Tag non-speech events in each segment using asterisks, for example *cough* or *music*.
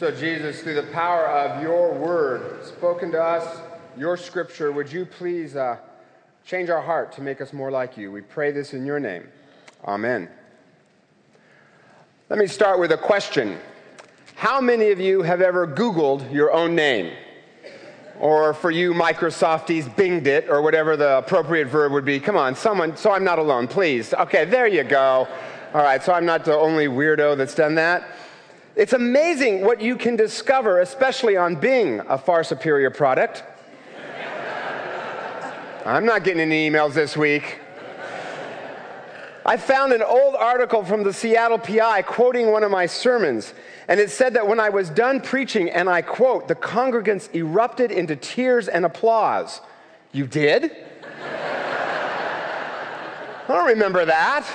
So, Jesus, through the power of your word spoken to us, your scripture, would you please uh, change our heart to make us more like you? We pray this in your name. Amen. Let me start with a question How many of you have ever Googled your own name? Or for you Microsofties, binged it, or whatever the appropriate verb would be. Come on, someone, so I'm not alone, please. Okay, there you go. All right, so I'm not the only weirdo that's done that. It's amazing what you can discover, especially on Bing, a far superior product. *laughs* I'm not getting any emails this week. I found an old article from the Seattle PI quoting one of my sermons, and it said that when I was done preaching, and I quote, the congregants erupted into tears and applause. You did? *laughs* I don't remember that.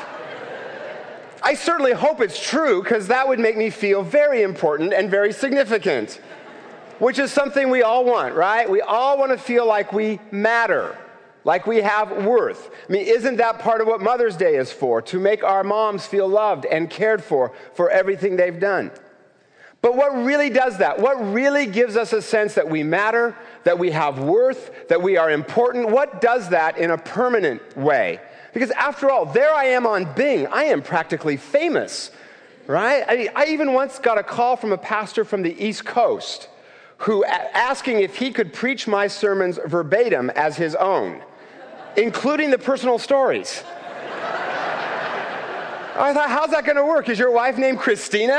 I certainly hope it's true because that would make me feel very important and very significant, which is something we all want, right? We all want to feel like we matter like we have worth. I mean, isn't that part of what Mother's Day is for? To make our moms feel loved and cared for for everything they've done. But what really does that? What really gives us a sense that we matter, that we have worth, that we are important? What does that in a permanent way? Because after all, there I am on Bing. I am practically famous, right? I, I even once got a call from a pastor from the East Coast who asking if he could preach my sermons verbatim as his own including the personal stories. I thought, how's that going to work? Is your wife named Christina?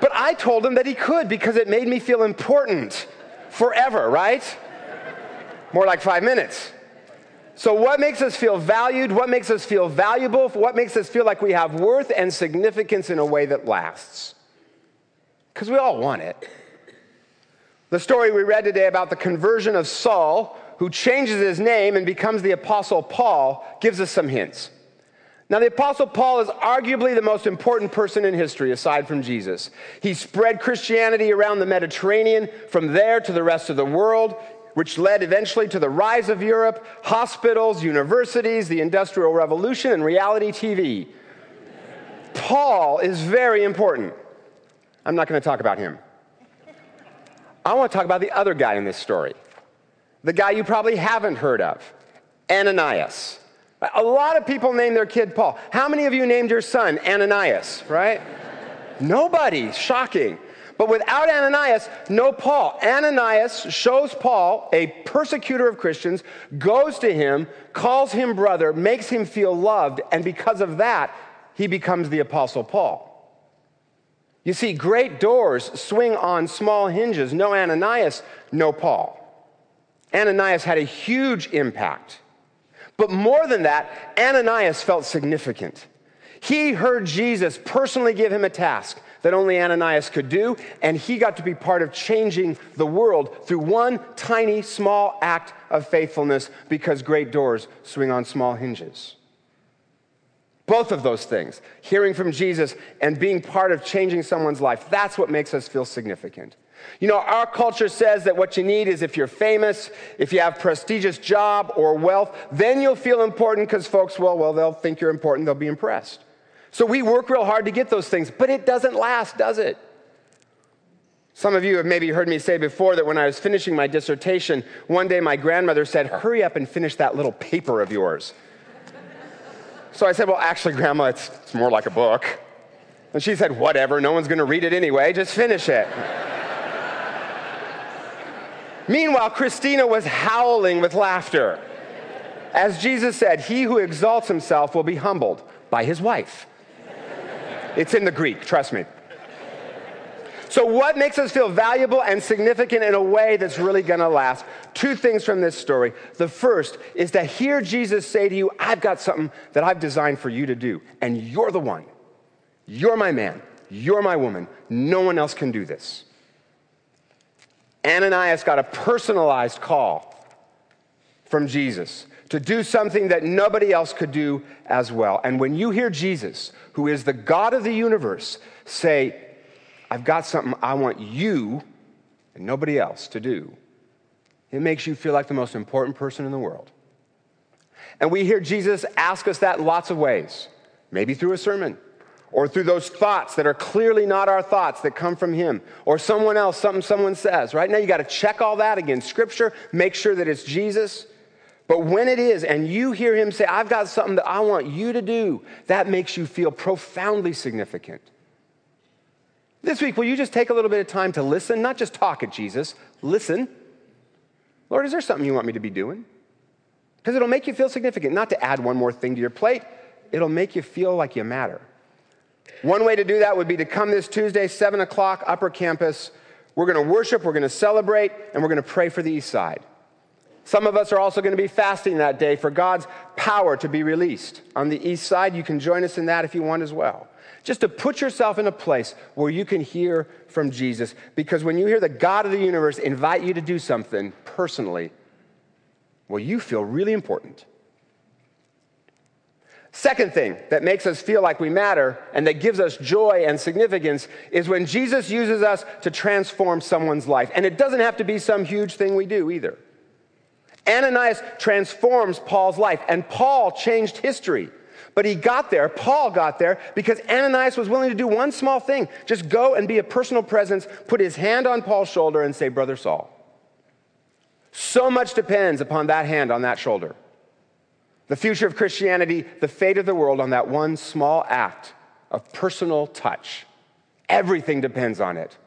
But I told him that he could because it made me feel important forever, right? More like five minutes. So, what makes us feel valued? What makes us feel valuable? What makes us feel like we have worth and significance in a way that lasts? Because we all want it. The story we read today about the conversion of Saul who changes his name and becomes the Apostle Paul, gives us some hints. Now, the Apostle Paul is arguably the most important person in history aside from Jesus. He spread Christianity around the Mediterranean, from there to the rest of the world, which led eventually to the rise of Europe, hospitals, universities, the Industrial Revolution, and reality TV. Paul is very important. I'm not going to talk about him. I want to talk about the other guy in this story the guy you probably haven't heard of, Ananias. A lot of people name their kid Paul. How many of you named your son Ananias, right? Nobody, shocking. But without Ananias, no Paul. Ananias shows Paul, a persecutor of Christians, goes to him, calls him brother, makes him feel loved, and because of that, he becomes the Apostle Paul. You see, great doors swing on small hinges. No Ananias, no Paul. Ananias had a huge impact. But more than that, Ananias felt significant. He heard Jesus personally give him a task that only Ananias could do, and he got to be part of changing the world through one tiny, small act of faithfulness because great doors swing on small hinges. Both of those things, hearing from Jesus and being part of changing someone's life, that's what makes us feel significant. You know, our culture says that what you need is if you're famous, if you have prestigious job or wealth, then you'll feel important because folks, well, well, they'll think you're important, they'll be impressed. So we work real hard to get those things, but it doesn't last, does it? Some of you have maybe heard me say before that when I was finishing my dissertation, one day my grandmother said, Hurry up and finish that little paper of yours. so I said, Well, actually, Grandma, it's, it's more like a book. And she said, Whatever, no one's going to read it anyway, just finish it. Meanwhile, Christina was howling with laughter. As Jesus said, he who exalts himself will be humbled by his wife. It's in the Greek, trust me. So, what makes us feel valuable and significant in a way that's really gonna last? Two things from this story. The first is to hear Jesus say to you, I've got something that I've designed for you to do, and you're the one. You're my man. You're my woman. No one else can do this. Ananias got a personalized call from Jesus to do something that nobody else could do as well. And when you hear Jesus, who is the God of the universe, say, I've got something I want you and nobody else to do, it makes you feel like the most important person in the world. And we hear Jesus ask us that in lots of ways, maybe through a sermon, or through those thoughts that are clearly not our thoughts that come from Him, or someone else, something someone says. Right now, you got to check all that against Scripture, make sure that it's Jesus. But when it is, and you hear Him say, I've got something that I want you to do, that makes you feel profoundly significant. This week, will you just take a little bit of time to listen, not just talk at Jesus, listen. Lord, is there something you want me to be doing? Because it'll make you feel significant, not to add one more thing to your plate, it'll make you feel like you matter. One way to do that would be to come this Tuesday, 7 o'clock, upper campus. We're going to worship, we're going to celebrate, and we're going to pray for the east side. Some of us are also going to be fasting that day for God's power to be released. On the east side, you can join us in that if you want as well. Just to put yourself in a place where you can hear from Jesus. Because when you hear the God of the universe invite you to do something personally, well, you feel really important. Second thing that makes us feel like we matter and that gives us joy and significance is when Jesus uses us to transform someone's life. And it doesn't have to be some huge thing we do either. Ananias transforms Paul's life, and Paul changed history. But he got there, Paul got there, because Ananias was willing to do one small thing just go and be a personal presence, put his hand on Paul's shoulder, and say, Brother Saul. So much depends upon that hand on that shoulder. The future of Christianity, the fate of the world on that one small act of personal touch. Everything depends on it.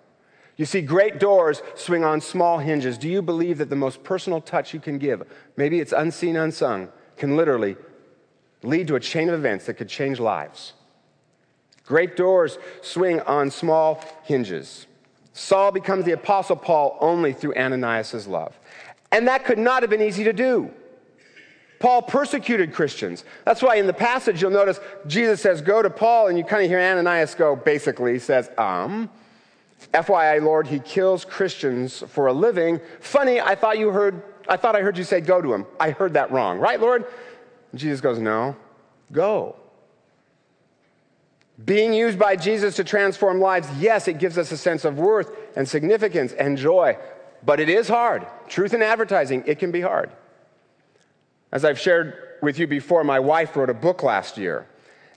You see, great doors swing on small hinges. Do you believe that the most personal touch you can give, maybe it's unseen, unsung, can literally lead to a chain of events that could change lives? Great doors swing on small hinges. Saul becomes the Apostle Paul only through Ananias' love. And that could not have been easy to do. Paul persecuted Christians. That's why in the passage you'll notice Jesus says, Go to Paul, and you kind of hear Ananias go, basically, he says, Um. FYI, Lord, he kills Christians for a living. Funny, I thought you heard, I thought I heard you say go to him. I heard that wrong, right, Lord? And Jesus goes, No, go. Being used by Jesus to transform lives, yes, it gives us a sense of worth and significance and joy, but it is hard. Truth in advertising, it can be hard. As I've shared with you before, my wife wrote a book last year.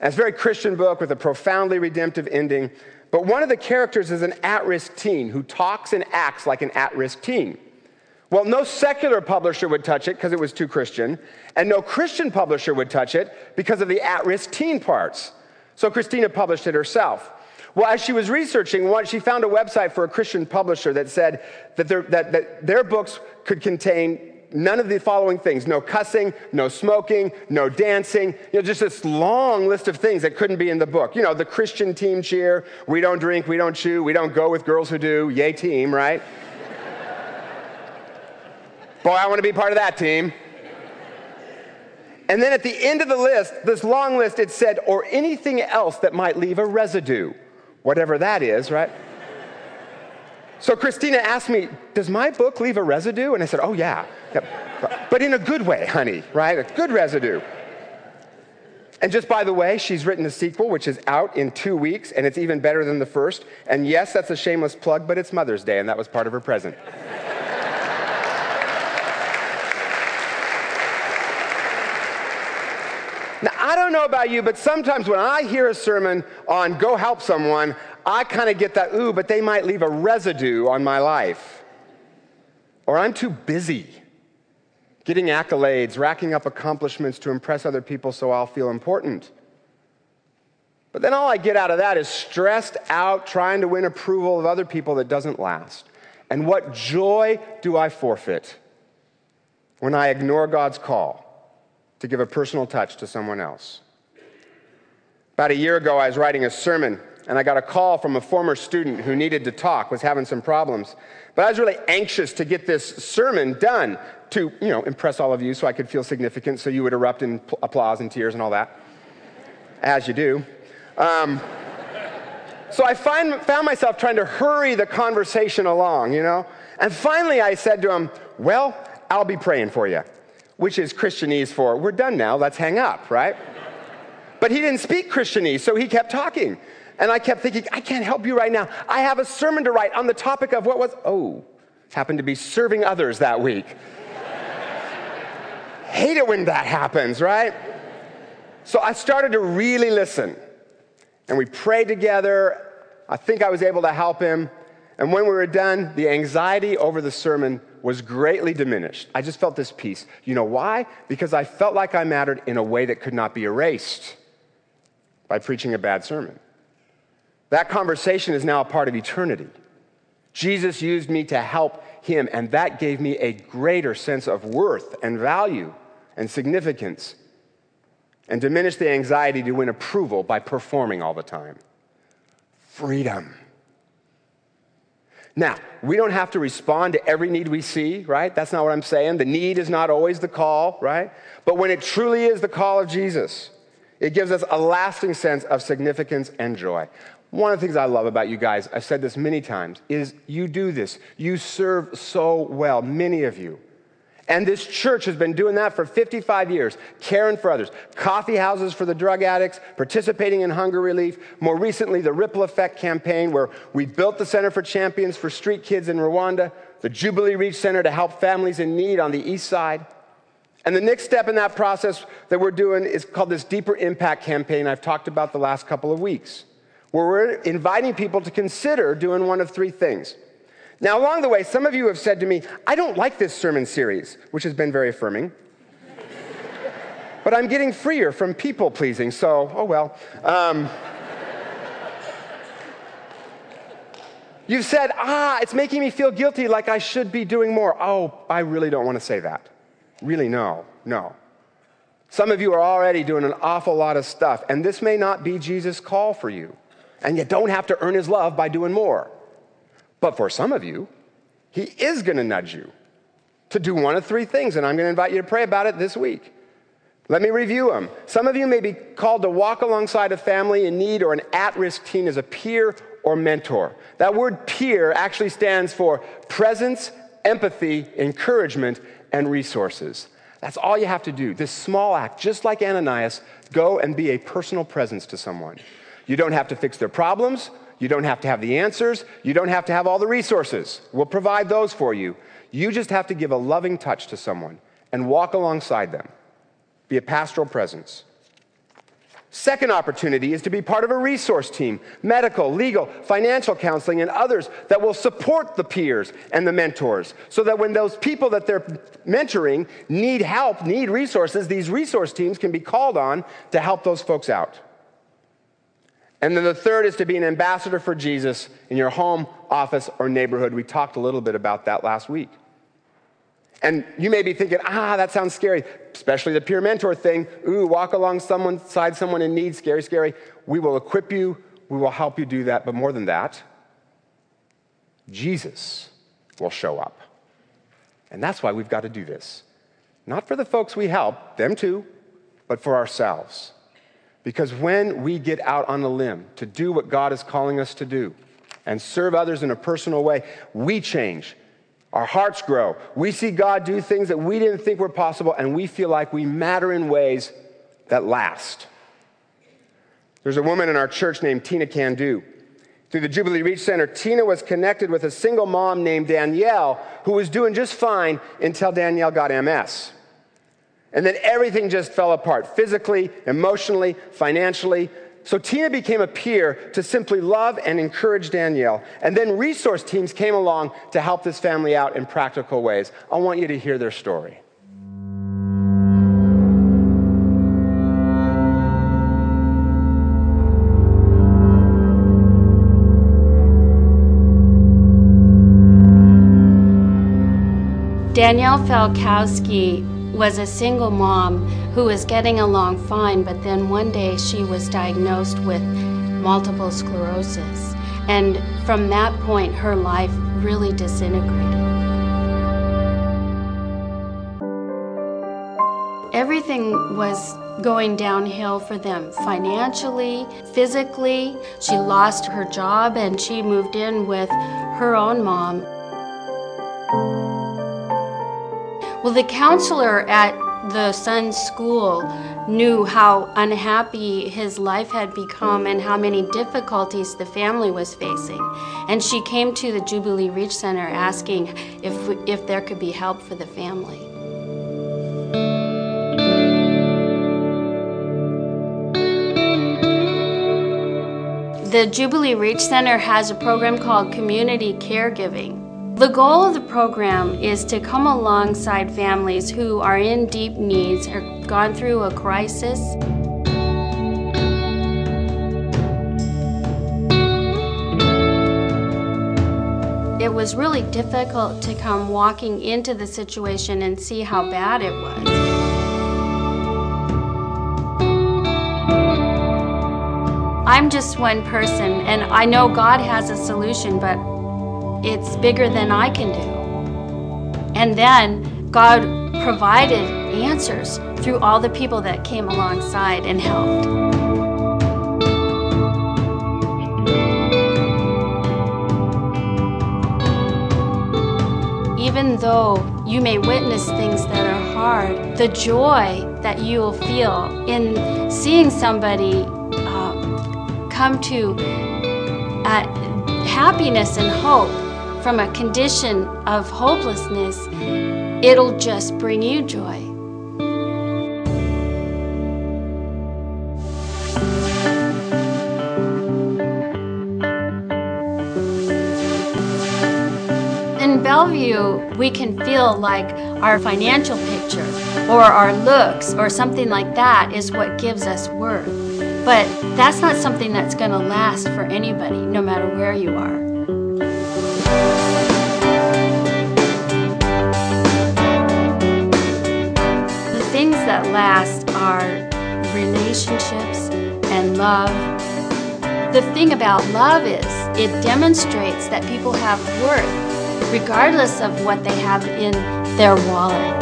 And it's a very Christian book with a profoundly redemptive ending. But one of the characters is an at risk teen who talks and acts like an at risk teen. Well, no secular publisher would touch it because it was too Christian, and no Christian publisher would touch it because of the at risk teen parts. So Christina published it herself. Well, as she was researching, she found a website for a Christian publisher that said that their, that, that their books could contain none of the following things no cussing, no smoking, no dancing. You know, just this long list of things that couldn't be in the book. You know, the Christian team cheer we don't drink, we don't chew, we don't go with girls who do. Yay, team, right? *laughs* Boy, I want to be part of that team. And then at the end of the list, this long list, it said, or anything else that might leave a residue, whatever that is, right? So Christina asked me, Does my book leave a residue? And I said, Oh, yeah. But in a good way, honey, right? A good residue. And just by the way, she's written a sequel, which is out in two weeks, and it's even better than the first. And yes, that's a shameless plug, but it's Mother's Day, and that was part of her present. Now, I don't know about you, but sometimes when I hear a sermon on go help someone, I kind of get that, ooh, but they might leave a residue on my life. Or I'm too busy getting accolades, racking up accomplishments to impress other people so I'll feel important. But then all I get out of that is stressed out trying to win approval of other people that doesn't last. And what joy do I forfeit when I ignore God's call to give a personal touch to someone else? About a year ago, I was writing a sermon and I got a call from a former student who needed to talk, was having some problems. But I was really anxious to get this sermon done to, you know, impress all of you so I could feel significant, so you would erupt in applause and tears and all that, as you do. Um, so I find, found myself trying to hurry the conversation along, you know? And finally I said to him, Well, I'll be praying for you, which is Christianese for, we're done now, let's hang up, right? But he didn't speak Christianese, so he kept talking. And I kept thinking, I can't help you right now. I have a sermon to write on the topic of what was, oh, happened to be serving others that week. *laughs* Hate it when that happens, right? So I started to really listen. And we prayed together. I think I was able to help him. And when we were done, the anxiety over the sermon was greatly diminished. I just felt this peace. You know why? Because I felt like I mattered in a way that could not be erased by preaching a bad sermon. That conversation is now a part of eternity. Jesus used me to help him, and that gave me a greater sense of worth and value and significance and diminished the anxiety to win approval by performing all the time. Freedom. Now, we don't have to respond to every need we see, right? That's not what I'm saying. The need is not always the call, right? But when it truly is the call of Jesus, it gives us a lasting sense of significance and joy. One of the things I love about you guys, I've said this many times, is you do this. You serve so well, many of you. And this church has been doing that for 55 years, caring for others. Coffee houses for the drug addicts, participating in hunger relief. More recently, the Ripple Effect campaign, where we built the Center for Champions for Street Kids in Rwanda, the Jubilee Reach Center to help families in need on the east side. And the next step in that process that we're doing is called this Deeper Impact campaign I've talked about the last couple of weeks, where we're inviting people to consider doing one of three things. Now, along the way, some of you have said to me, I don't like this sermon series, which has been very affirming. but I'm getting freer from people pleasing, so, oh well. Um, you've said, ah, it's making me feel guilty like I should be doing more. Oh, I really don't want to say that. Really, no, no. Some of you are already doing an awful lot of stuff, and this may not be Jesus' call for you. And you don't have to earn his love by doing more. But for some of you, he is going to nudge you to do one of three things, and I'm going to invite you to pray about it this week. Let me review them. Some of you may be called to walk alongside a family in need or an at risk teen as a peer or mentor. That word peer actually stands for presence, empathy, encouragement, and resources. That's all you have to do. This small act, just like Ananias, go and be a personal presence to someone. You don't have to fix their problems. You don't have to have the answers. You don't have to have all the resources. We'll provide those for you. You just have to give a loving touch to someone and walk alongside them. Be a pastoral presence. Second opportunity is to be part of a resource team, medical, legal, financial counseling, and others that will support the peers and the mentors so that when those people that they're mentoring need help, need resources, these resource teams can be called on to help those folks out. And then the third is to be an ambassador for Jesus in your home, office, or neighborhood. We talked a little bit about that last week. And you may be thinking, ah, that sounds scary, especially the peer mentor thing. Ooh, walk alongside someone in need, scary, scary. We will equip you, we will help you do that. But more than that, Jesus will show up. And that's why we've got to do this. Not for the folks we help, them too, but for ourselves. Because when we get out on a limb to do what God is calling us to do and serve others in a personal way, we change. Our hearts grow. We see God do things that we didn't think were possible, and we feel like we matter in ways that last. There's a woman in our church named Tina Candu. Through the Jubilee Reach Center, Tina was connected with a single mom named Danielle who was doing just fine until Danielle got MS. And then everything just fell apart physically, emotionally, financially. So Tina became a peer to simply love and encourage Danielle. And then resource teams came along to help this family out in practical ways. I want you to hear their story. Danielle Falkowski was a single mom who was getting along fine, but then one day she was diagnosed with multiple sclerosis. And from that point, her life really disintegrated. Everything was going downhill for them financially, physically. She lost her job and she moved in with her own mom. Well, the counselor at the son's school knew how unhappy his life had become and how many difficulties the family was facing. And she came to the Jubilee Reach Center asking if, if there could be help for the family. the Jubilee Reach Center has a program called Community Caregiving. The goal of the program is to come alongside families who are in deep needs or gone through a crisis. It was really difficult to come walking into the situation and see how bad it was. I'm just one person, and I know God has a solution, but it's bigger than I can do. And then God provided answers through all the people that came alongside and helped. Even though you may witness things that are hard, the joy that you will feel in seeing somebody come to uh, happiness and hope from a condition of hopelessness, it'll just bring you joy. In Bellevue, we can feel like our financial picture or our looks or something like that is what gives us worth. But that's not something that's going to last for anybody, no matter where you are. Last are relationships and love. The thing about love is it demonstrates that people have worth regardless of what they have in their wallet.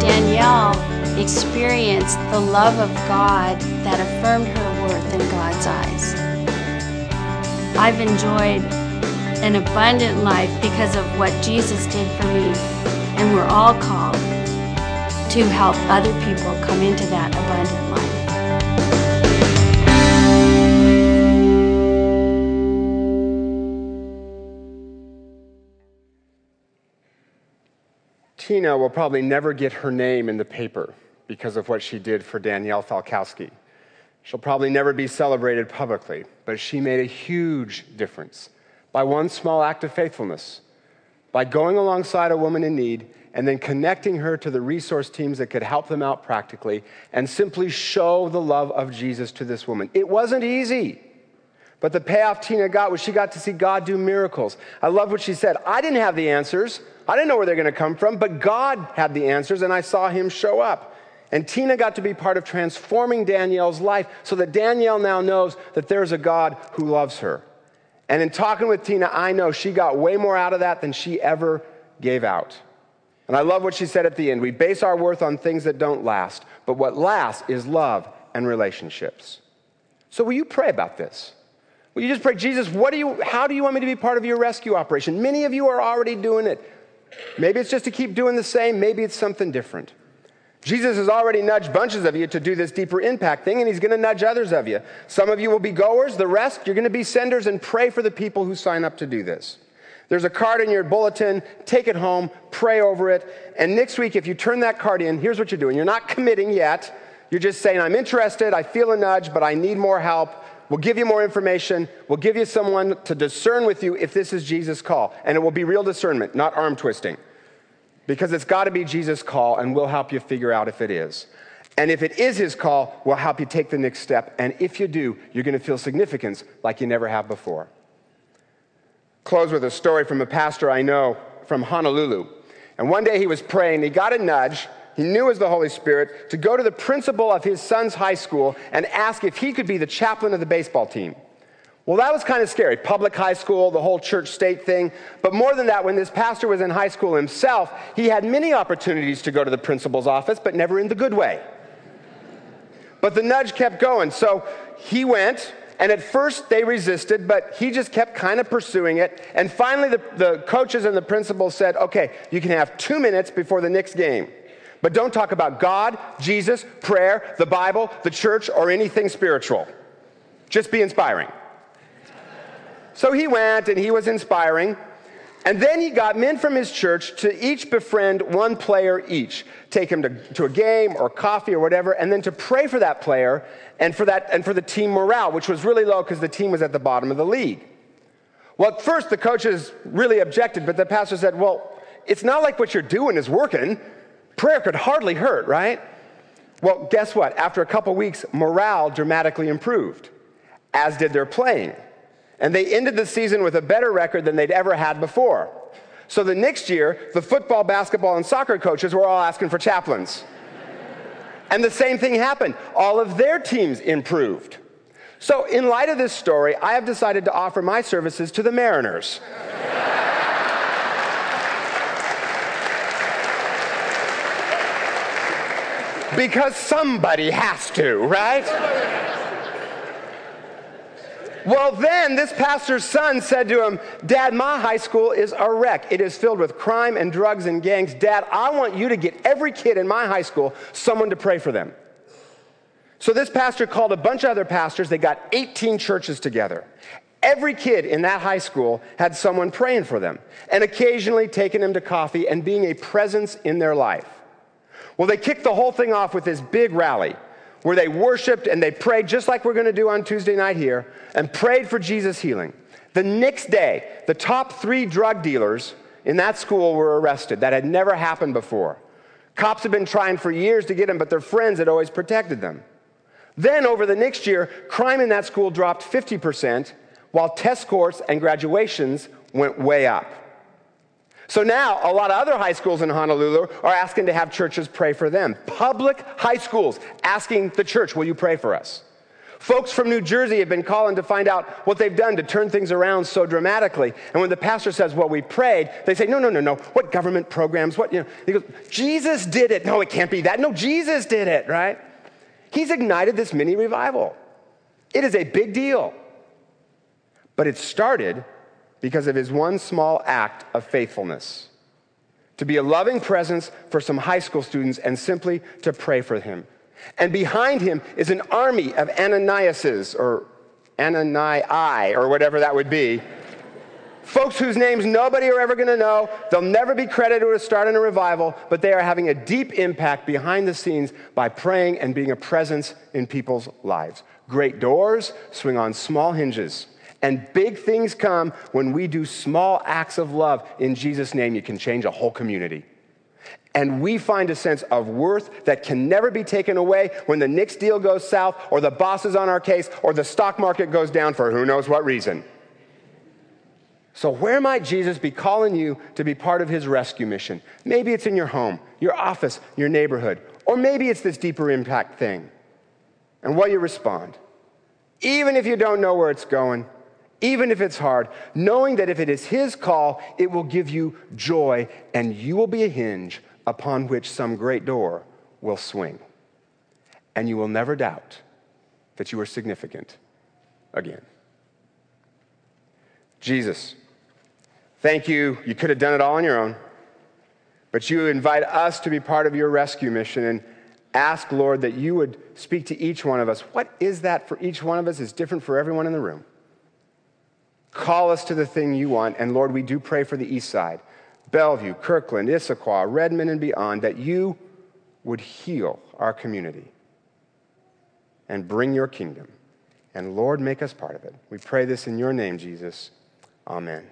Danielle experienced the love of God that affirmed her worth in God's eyes. I've enjoyed an abundant life because of what Jesus did for me, and we're all called to help other people come into that abundant life. Tina will probably never get her name in the paper because of what she did for Danielle Falkowski. She'll probably never be celebrated publicly, but she made a huge difference by one small act of faithfulness, by going alongside a woman in need and then connecting her to the resource teams that could help them out practically and simply show the love of Jesus to this woman. It wasn't easy. But the payoff Tina got was she got to see God do miracles. I love what she said. I didn't have the answers. I didn't know where they're going to come from, but God had the answers and I saw him show up. And Tina got to be part of transforming Danielle's life so that Danielle now knows that there's a God who loves her. And in talking with Tina, I know she got way more out of that than she ever gave out. And I love what she said at the end. We base our worth on things that don't last, but what lasts is love and relationships. So will you pray about this? Will you just pray, Jesus, what do you, how do you want me to be part of your rescue operation? Many of you are already doing it. Maybe it's just to keep doing the same, maybe it's something different. Jesus has already nudged bunches of you to do this deeper impact thing, and he's going to nudge others of you. Some of you will be goers, the rest, you're going to be senders and pray for the people who sign up to do this. There's a card in your bulletin. Take it home, pray over it. And next week, if you turn that card in, here's what you're doing. You're not committing yet. You're just saying, I'm interested, I feel a nudge, but I need more help. We'll give you more information. We'll give you someone to discern with you if this is Jesus' call. And it will be real discernment, not arm twisting because it's got to be Jesus' call, and we'll help you figure out if it is. And if it is his call, we'll help you take the next step. And if you do, you're going to feel significance like you never have before. Close with a story from a pastor I know from Honolulu. And one day he was praying, he got a nudge. He knew it was the Holy Spirit to go to the principal of his son's high school and ask if he could be the chaplain of the baseball team. Well, that was kind of scary. Public high school, the whole church state thing. But more than that, when this pastor was in high school himself, he had many opportunities to go to the principal's office, but never in the good way. But the nudge kept going. So he went, and at first they resisted, but he just kept kind of pursuing it. And finally, the, the coaches and the principal said, okay, you can have two minutes before the next game. But don't talk about God, Jesus, prayer, the Bible, the church, or anything spiritual. Just be inspiring. So he went and he was inspiring. And then he got men from his church to each befriend one player each, take him to, to a game or coffee or whatever, and then to pray for that player and for, that, and for the team morale, which was really low because the team was at the bottom of the league. Well, at first the coaches really objected, but the pastor said, Well, it's not like what you're doing is working. Prayer could hardly hurt, right? Well, guess what? After a couple weeks, morale dramatically improved, as did their playing. And they ended the season with a better record than they'd ever had before. So the next year, the football, basketball, and soccer coaches were all asking for chaplains. and the same thing happened. All of their teams improved. So, in light of this story, I have decided to offer my services to the Mariners. because somebody has to, right? Well, then this pastor's son said to him, Dad, my high school is a wreck. It is filled with crime and drugs and gangs. Dad, I want you to get every kid in my high school someone to pray for them. So this pastor called a bunch of other pastors. They got 18 churches together. Every kid in that high school had someone praying for them and occasionally taking them to coffee and being a presence in their life. Well, they kicked the whole thing off with this big rally where they worshiped and they prayed, just like we're going to do on Tuesday night here, and prayed for Jesus' healing. The next day, the top three drug dealers in that school were arrested. That had never happened before. Cops had been trying for years to get them, but their friends had always protected them. Then, over the next year, crime in that school dropped 50%, while test scores and graduations went way up. So now a lot of other high schools in Honolulu are asking to have churches pray for them. Public high schools asking the church, will you pray for us? Folks from New Jersey have been calling to find out what they've done to turn things around so dramatically. And when the pastor says, Well, we prayed, they say, No, no, no, no. What government programs? What, you know? He goes, Jesus did it. No, it can't be that. No, Jesus did it, right? He's ignited this mini revival. It is a big deal. But it started because of his one small act of faithfulness to be a loving presence for some high school students and simply to pray for him. And behind him is an army of Ananiases or Ananii or whatever that would be. Folks whose names nobody are ever going to know. They'll never be credited with starting a revival, but they are having a deep impact behind the scenes by praying and being a presence in people's lives. Great doors swing on small hinges. And big things come when we do small acts of love in Jesus' name. You can change a whole community. And we find a sense of worth that can never be taken away when the next deal goes south, or the boss is on our case, or the stock market goes down for who knows what reason. So, where might Jesus be calling you to be part of his rescue mission? Maybe it's in your home, your office, your neighborhood, or maybe it's this deeper impact thing. And what you respond, even if you don't know where it's going, even if it's hard, knowing that if it is His call, it will give you joy and you will be a hinge upon which some great door will swing. And you will never doubt that you are significant again. Jesus, thank you. You could have done it all on your own, but you invite us to be part of your rescue mission and ask, Lord, that you would speak to each one of us. What is that for each one of us is different for everyone in the room. Call us to the thing you want. And Lord, we do pray for the east side, Bellevue, Kirkland, Issaquah, Redmond, and beyond, that you would heal our community and bring your kingdom. And Lord, make us part of it. We pray this in your name, Jesus. Amen.